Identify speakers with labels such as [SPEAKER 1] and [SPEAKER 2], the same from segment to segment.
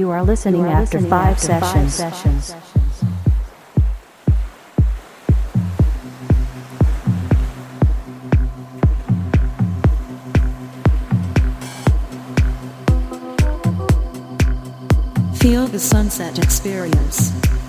[SPEAKER 1] You are listening,
[SPEAKER 2] you are
[SPEAKER 1] after,
[SPEAKER 2] listening
[SPEAKER 1] five
[SPEAKER 2] after, five,
[SPEAKER 1] sessions.
[SPEAKER 3] Feel the sunset experience.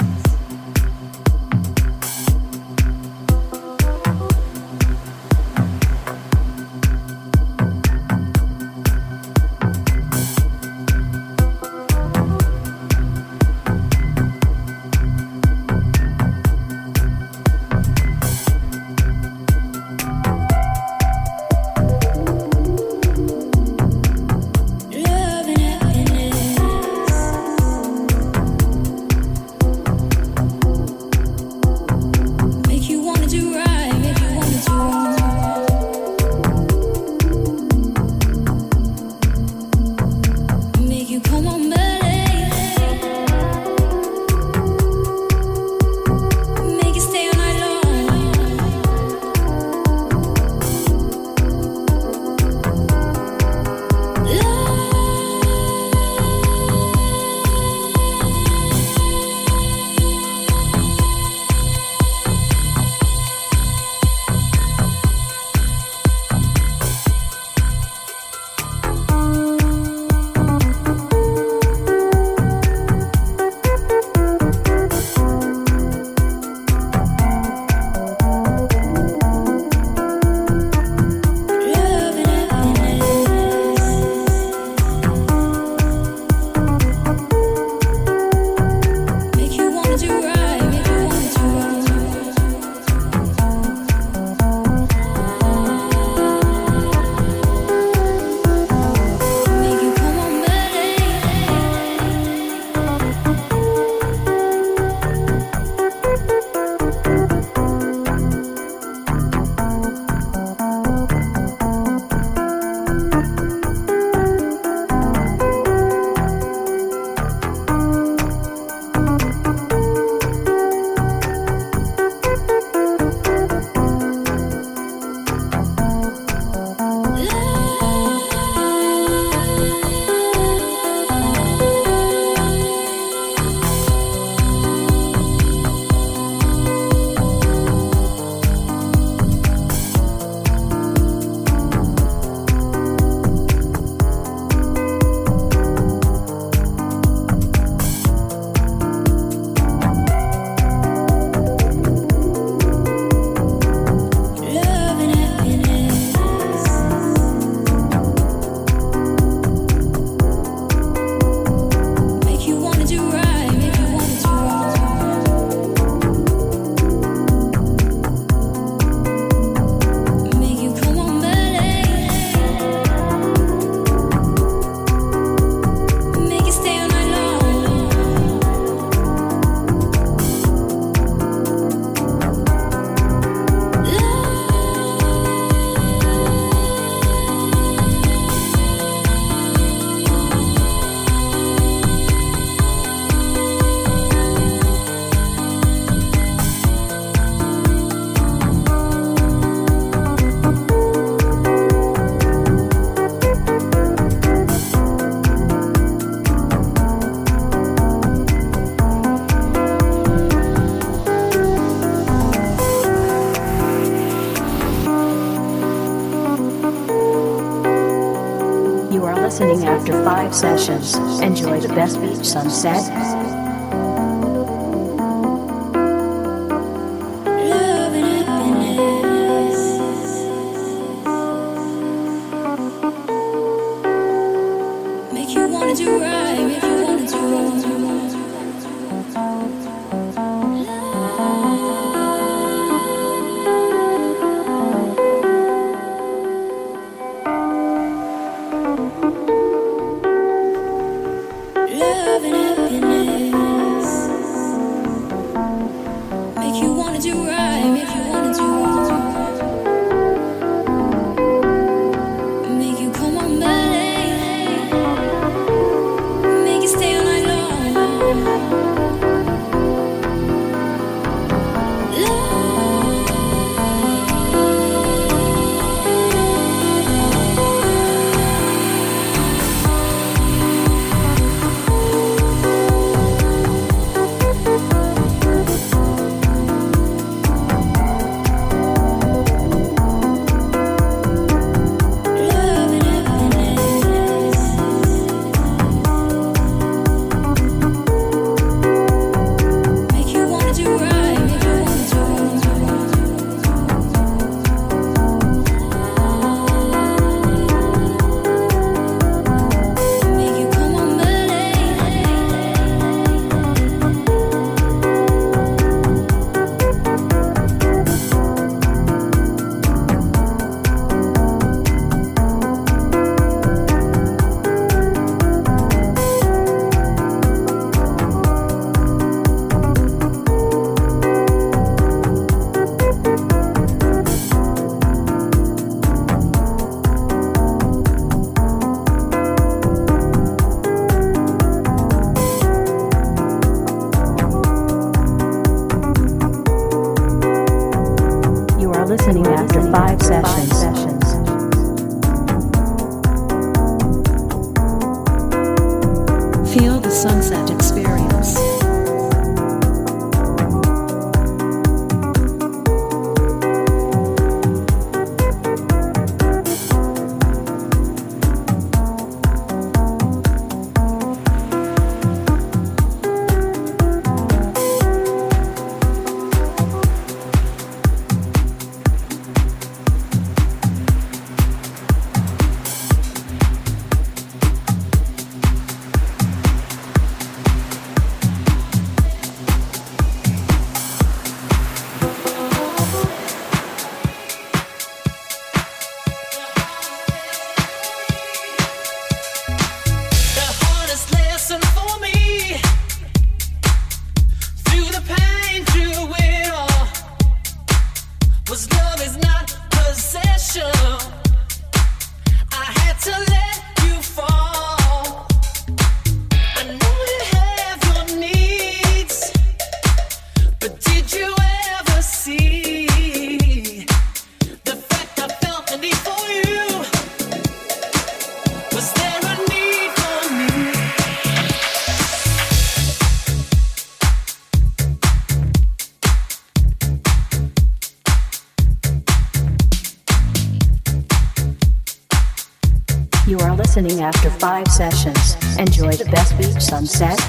[SPEAKER 1] live sessions. Enjoy the best beach sunset five sessions. Enjoy the best beach sunset,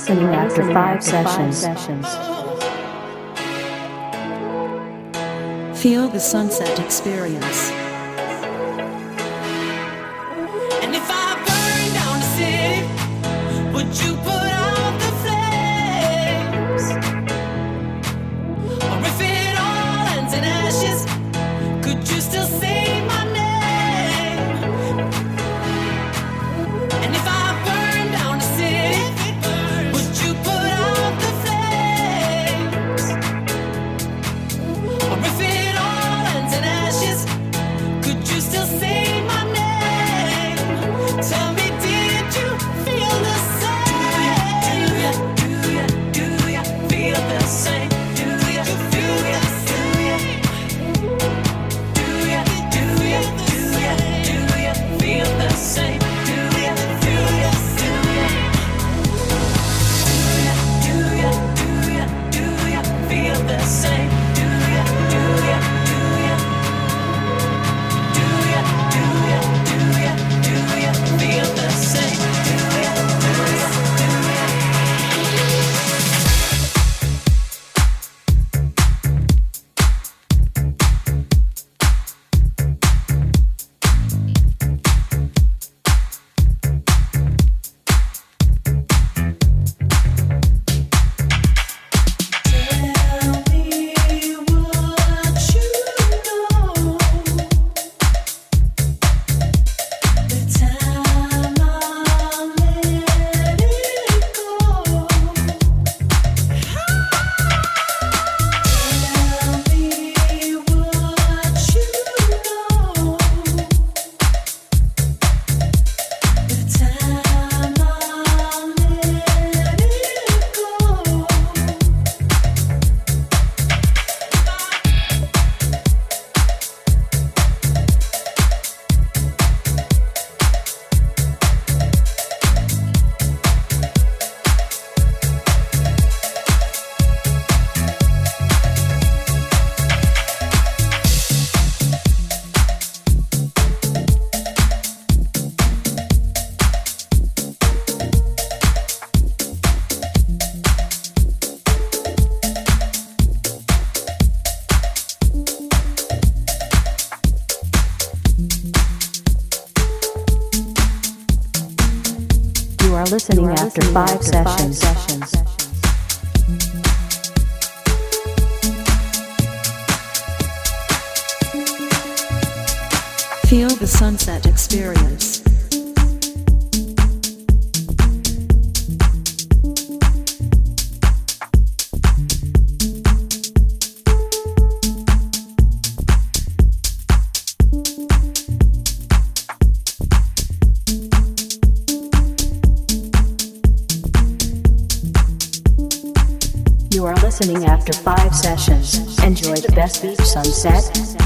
[SPEAKER 1] listening after five sessions.
[SPEAKER 3] Feel the sunset experience.
[SPEAKER 4] Five sessions.
[SPEAKER 5] Feel the sunset experience.
[SPEAKER 4] Sessions. Enjoy the best beach sunset.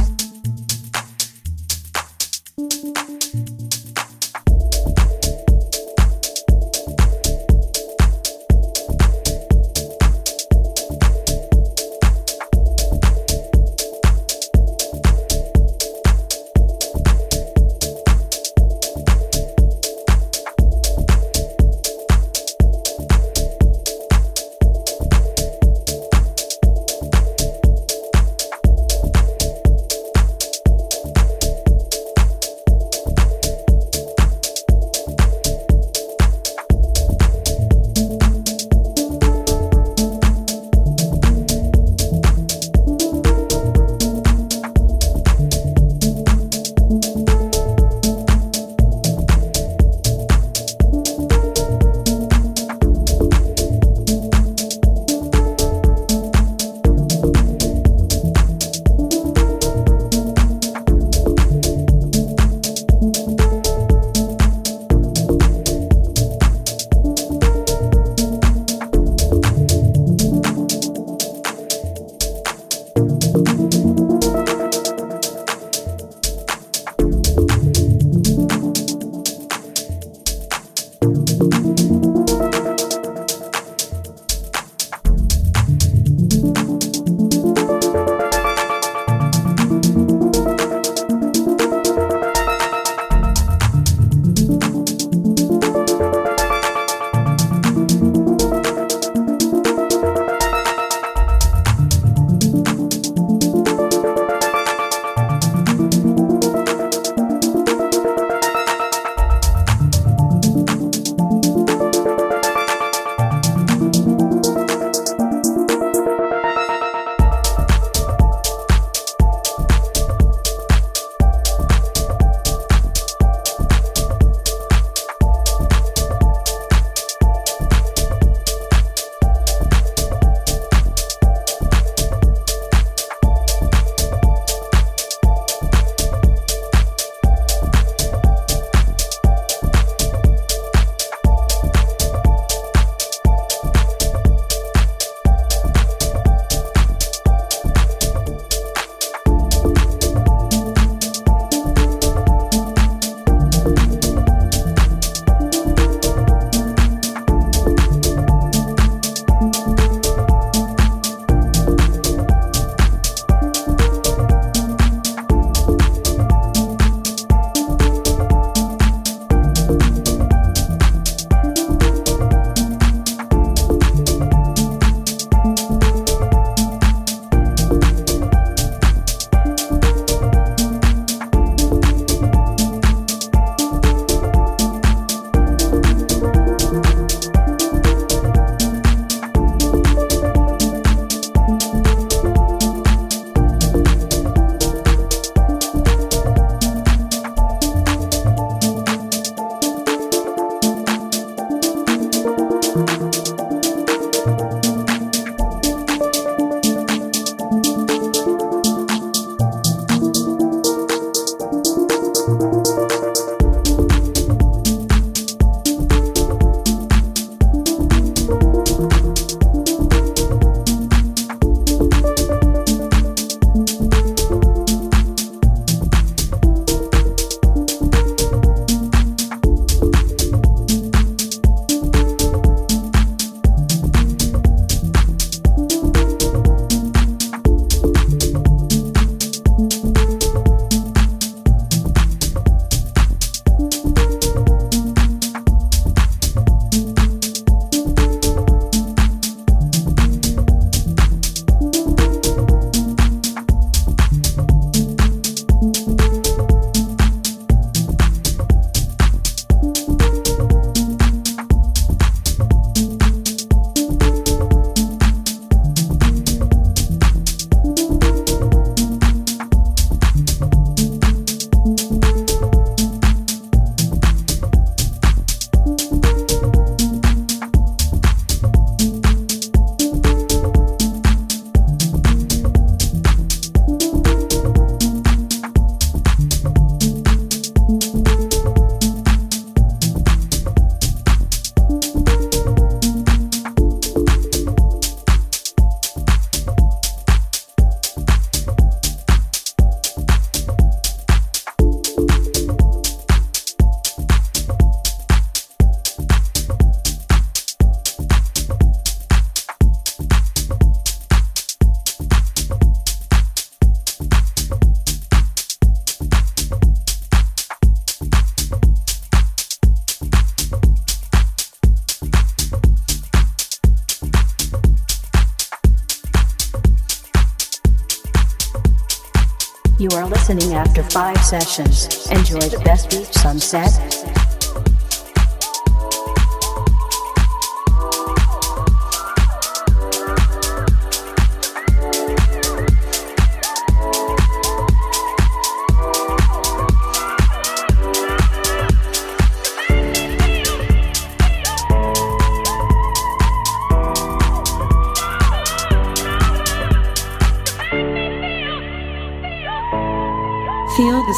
[SPEAKER 4] Five sessions. Enjoy the best beach sunset.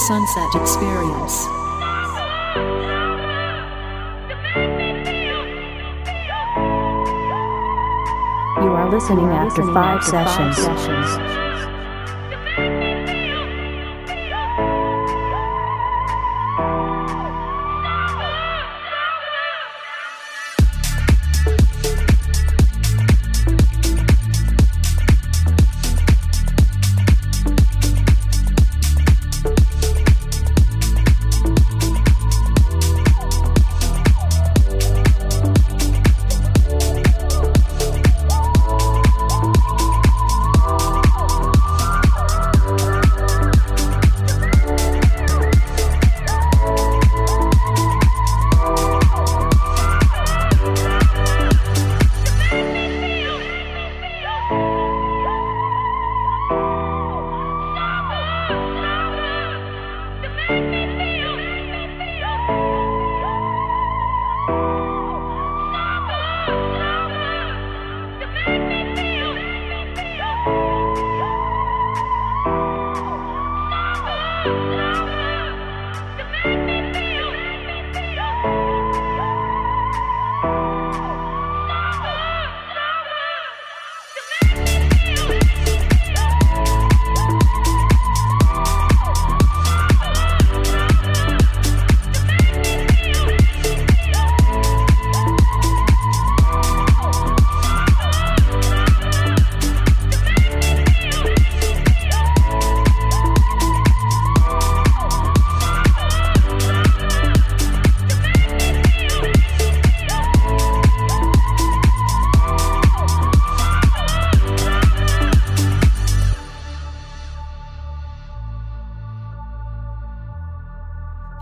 [SPEAKER 5] Sunset experience.
[SPEAKER 4] You are listening after five sessions.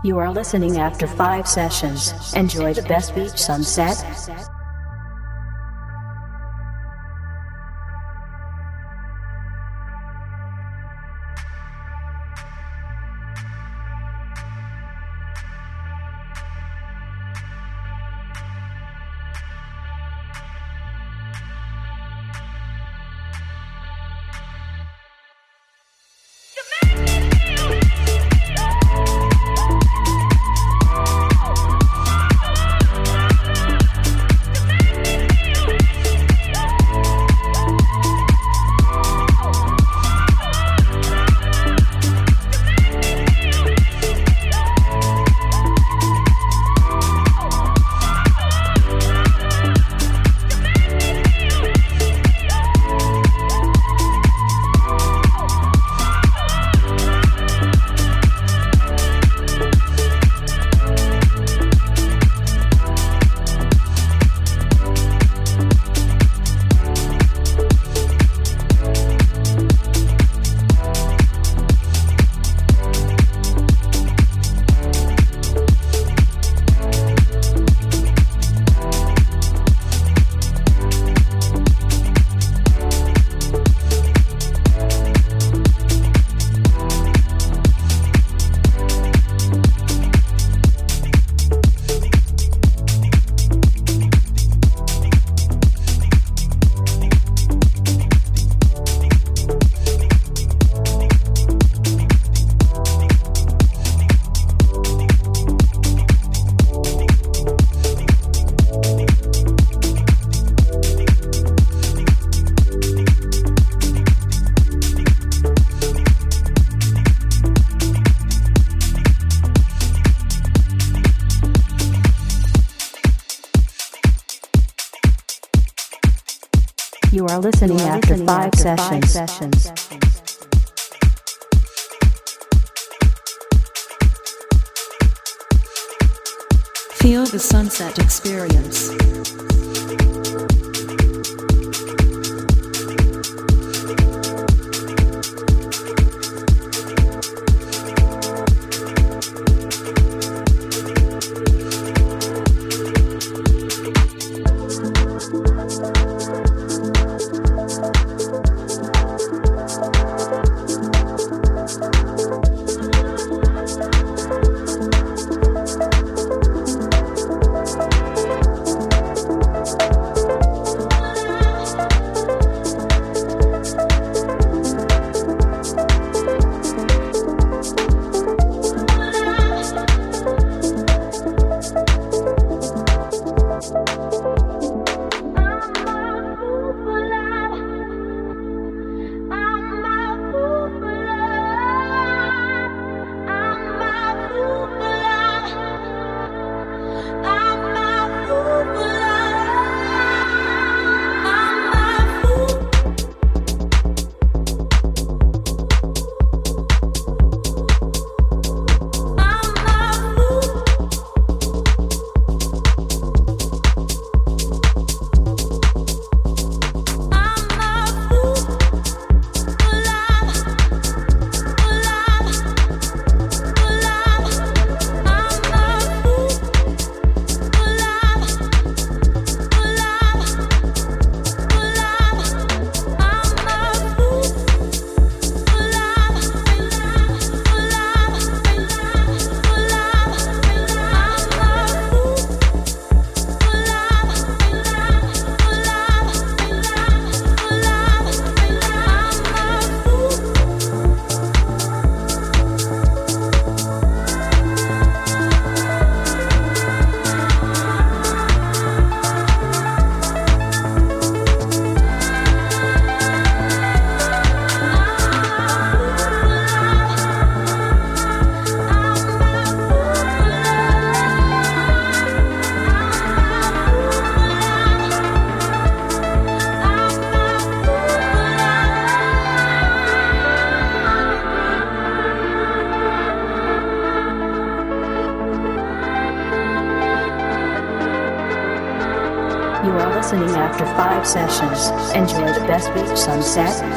[SPEAKER 4] You are listening after five sessions. Enjoy the best beach sunset. You are listening after five sessions.
[SPEAKER 5] Feel the sunset experience.
[SPEAKER 6] Beach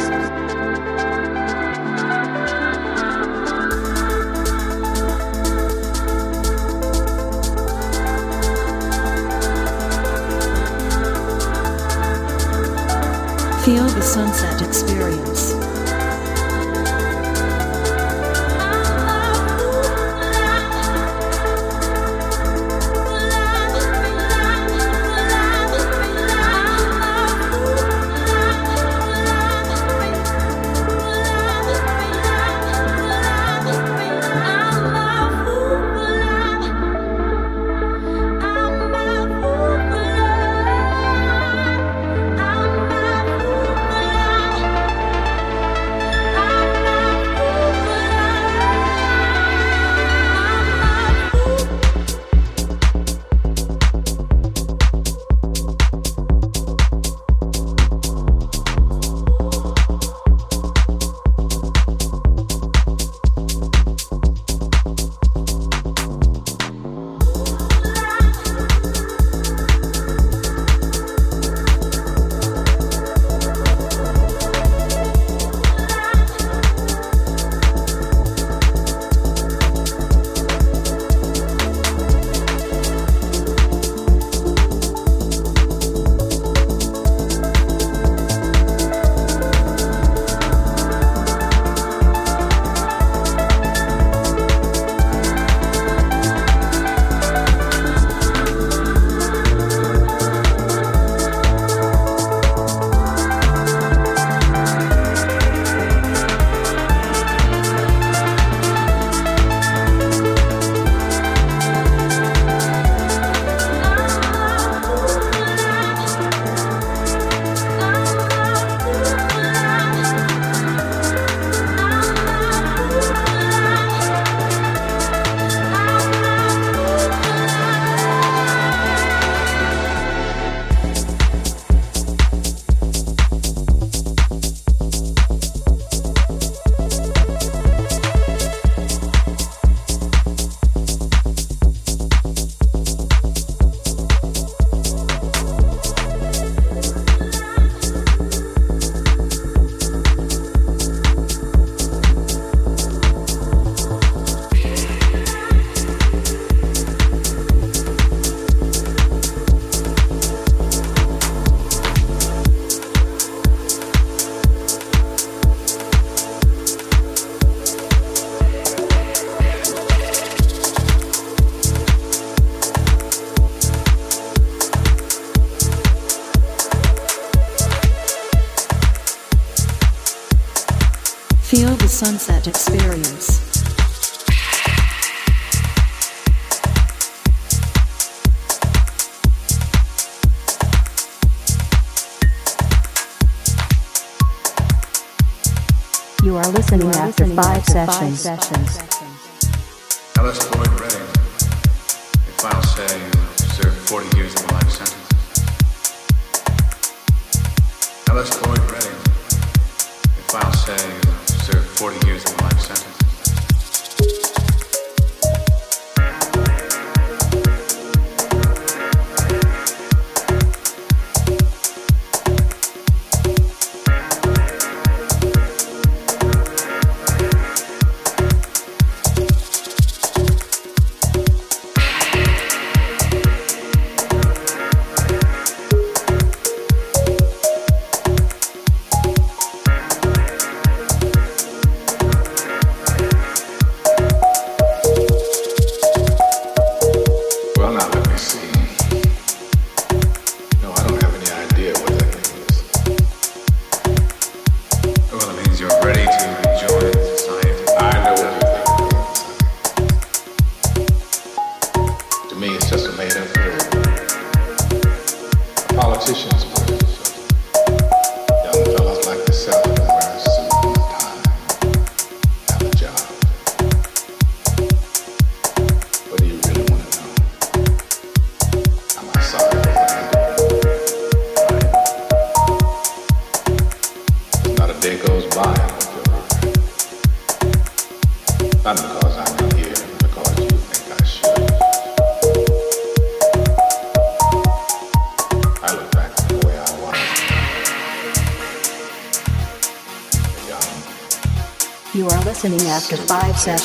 [SPEAKER 6] sessions.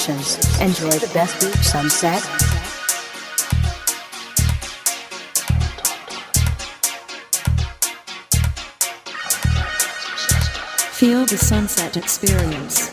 [SPEAKER 4] sessions. Enjoy the best beach sunset.
[SPEAKER 6] Feel the sunset experience.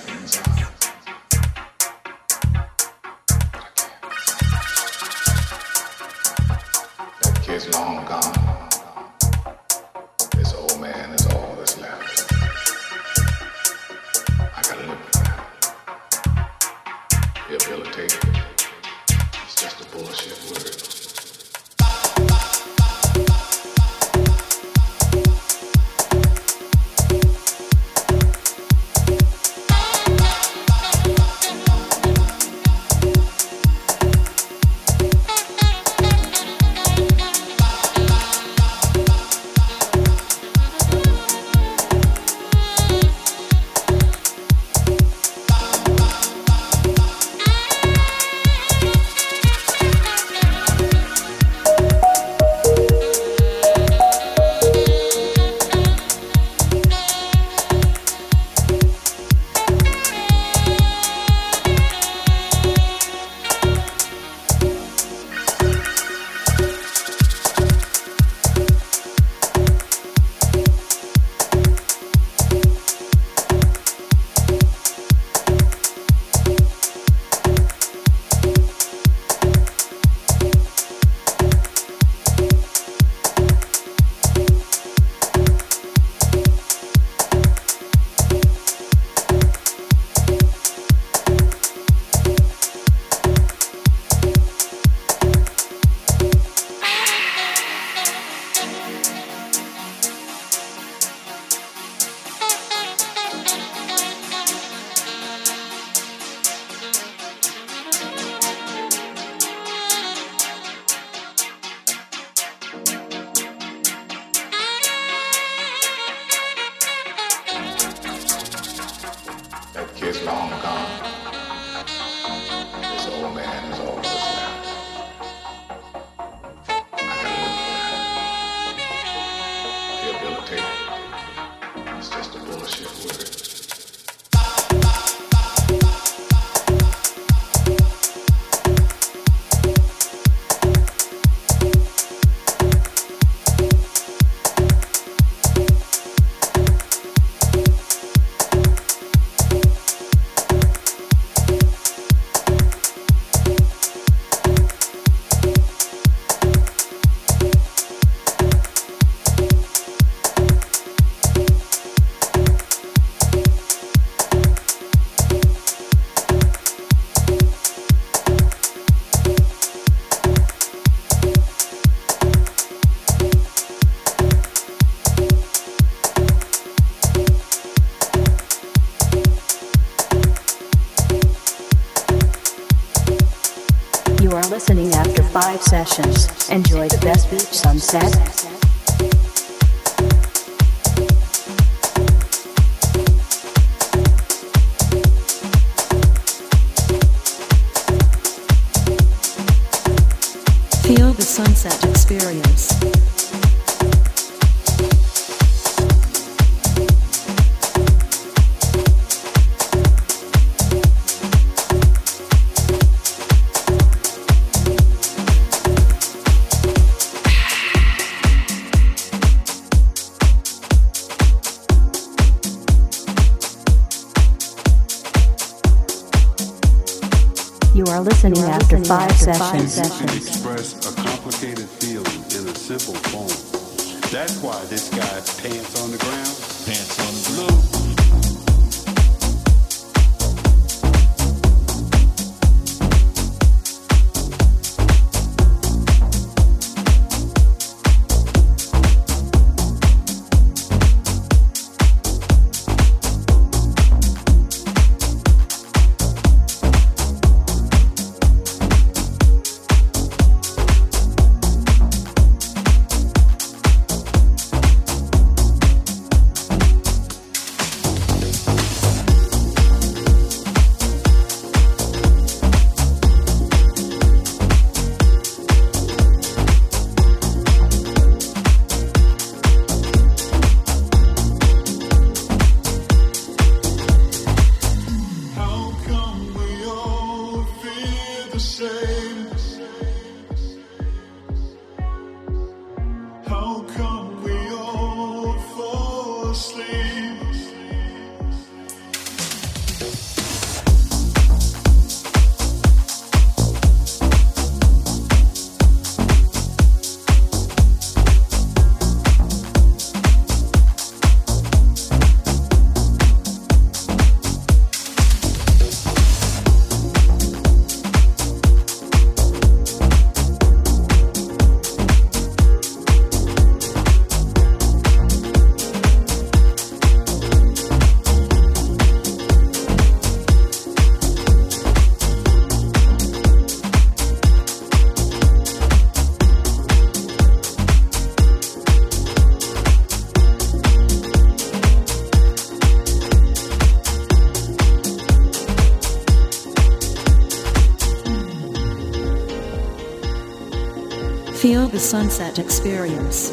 [SPEAKER 4] The sunset
[SPEAKER 6] experience.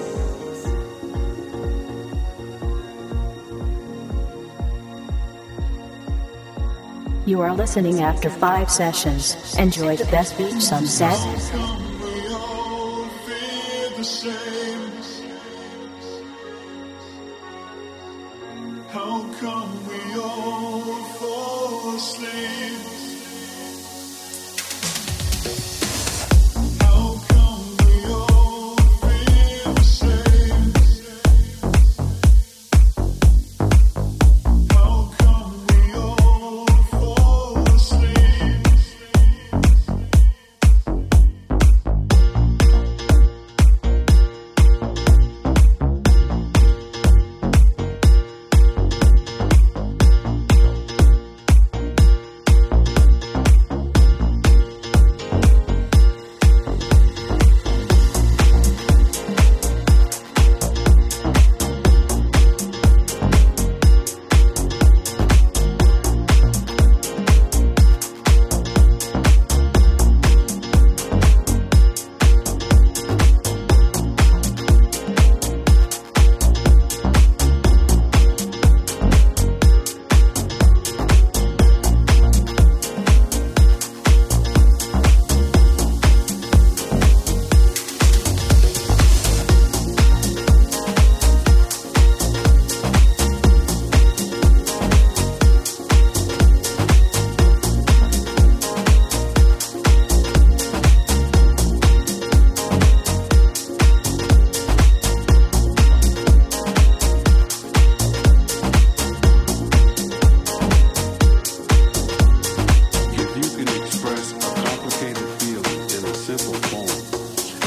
[SPEAKER 4] You are listening after five sessions. Enjoy the best beach sunset.
[SPEAKER 7] How come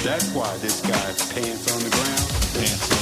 [SPEAKER 8] that's why this guy's pants on the ground.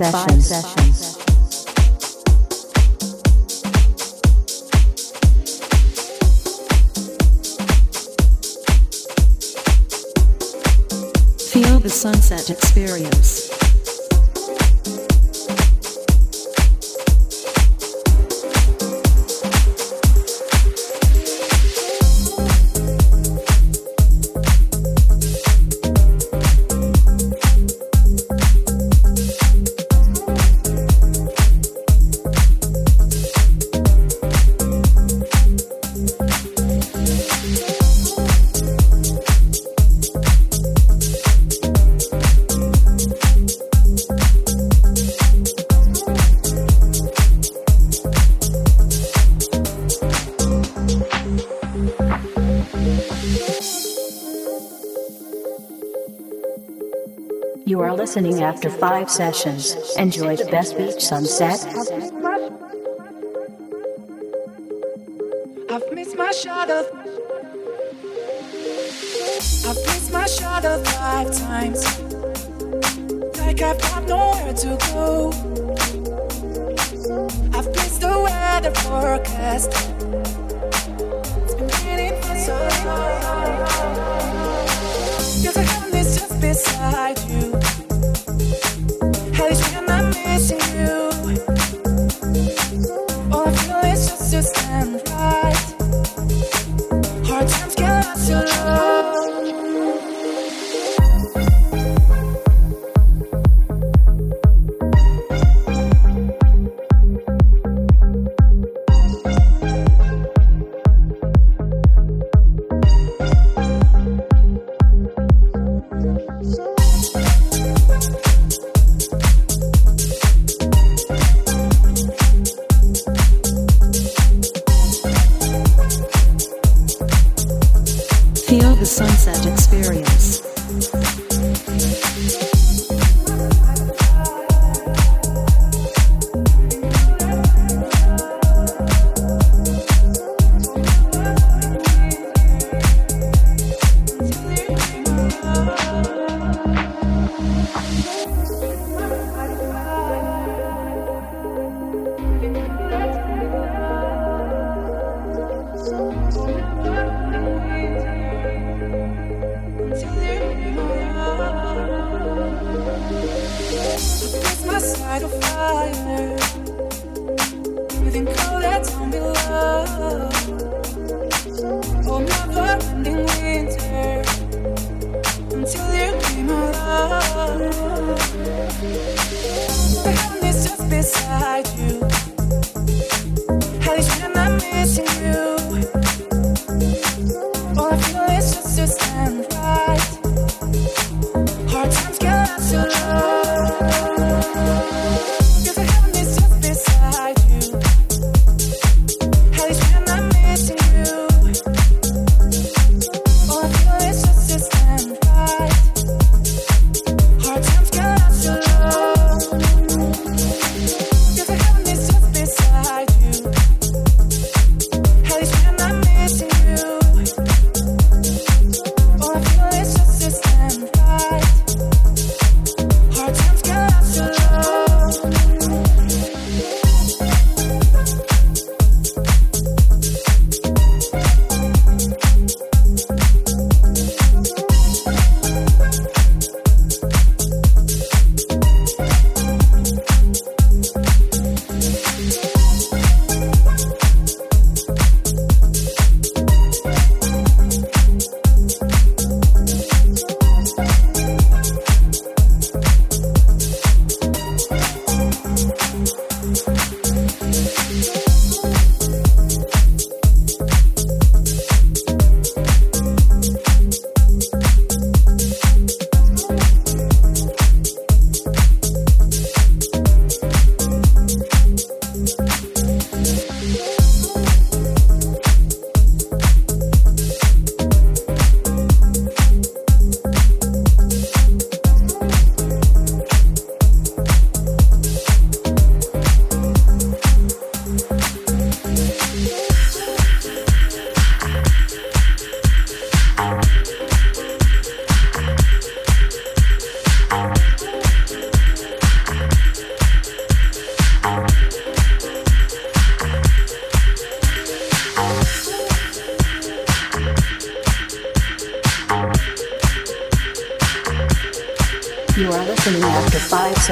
[SPEAKER 4] Five sessions.
[SPEAKER 5] Feel the sunset experience.
[SPEAKER 4] listening after five sessions. enjoy the Best Beach Sunset.
[SPEAKER 9] I've missed my shot of. I've missed my five times. Like I've got nowhere to go. I've missed the weather forecast. It's been raining for so long. Cause I just beside you Love is just beside you.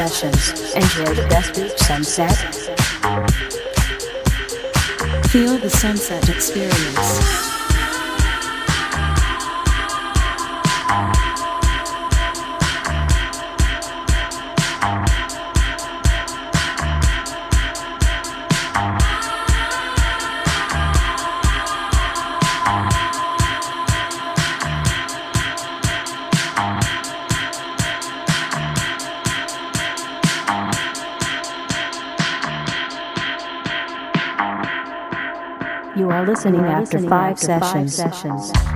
[SPEAKER 1] sessions. Enjoy the best beach sunset after, five,
[SPEAKER 9] after sessions. sessions.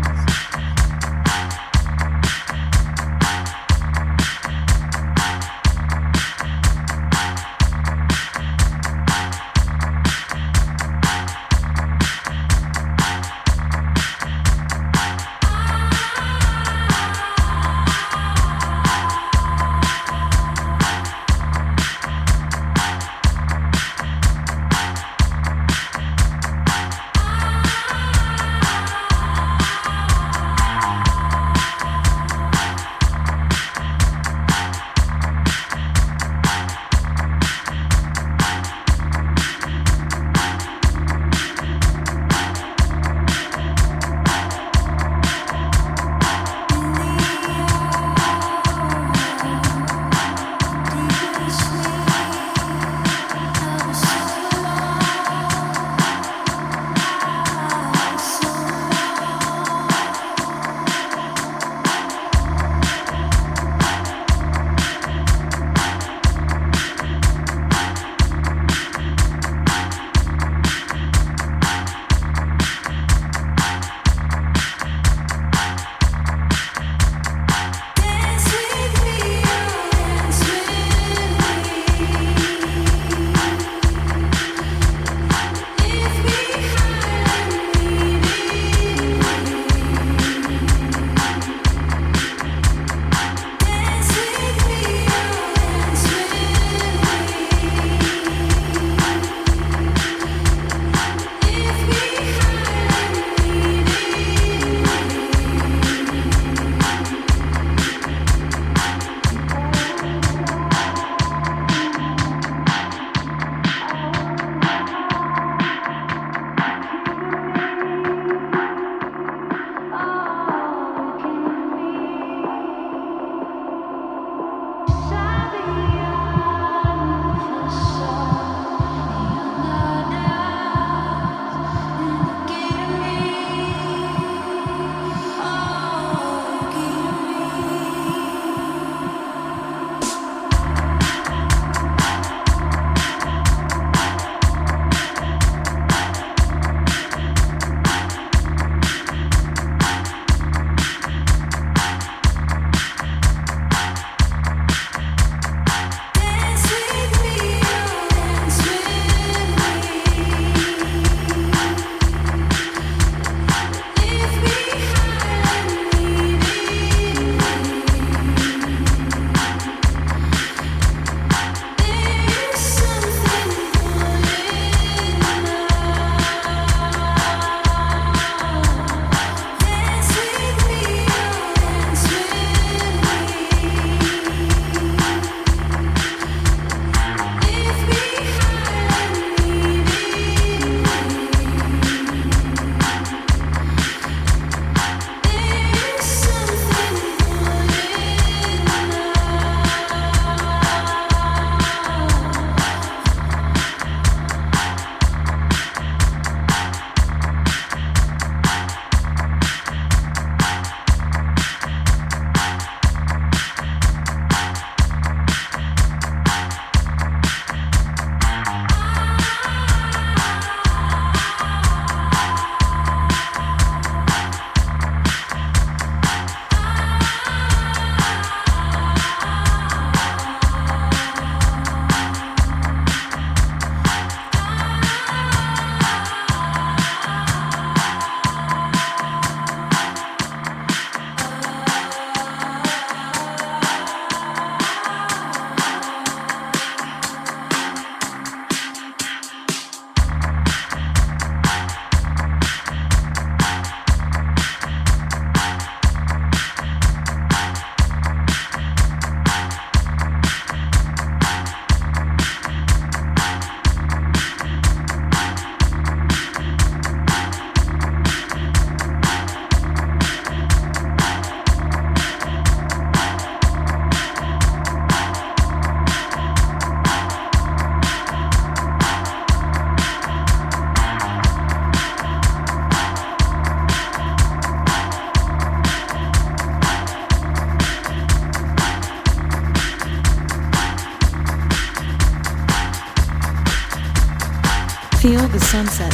[SPEAKER 9] Sunset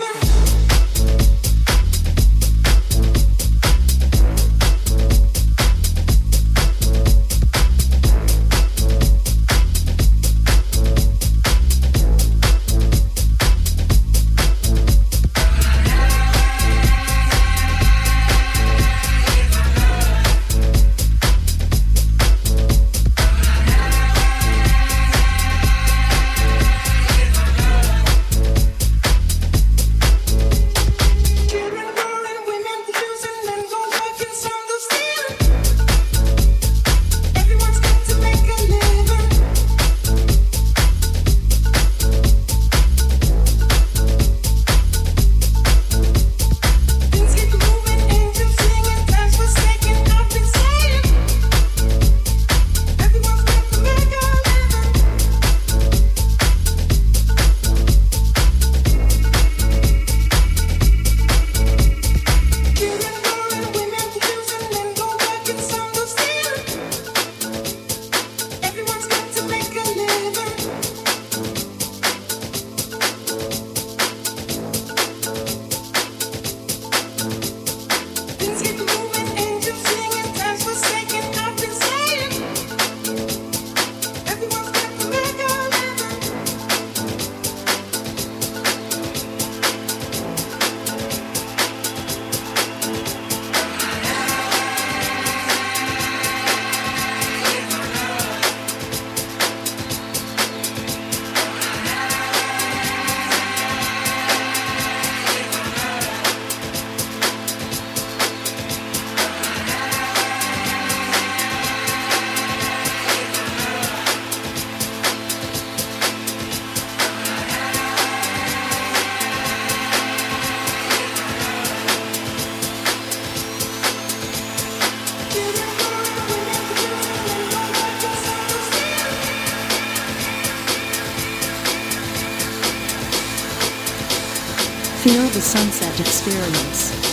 [SPEAKER 5] Sunset experience.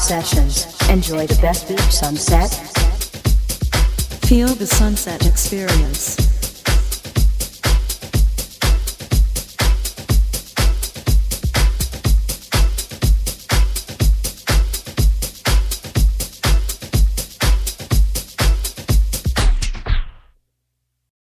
[SPEAKER 4] Sessions. Enjoy the best beach sunset.
[SPEAKER 5] Feel the sunset experience.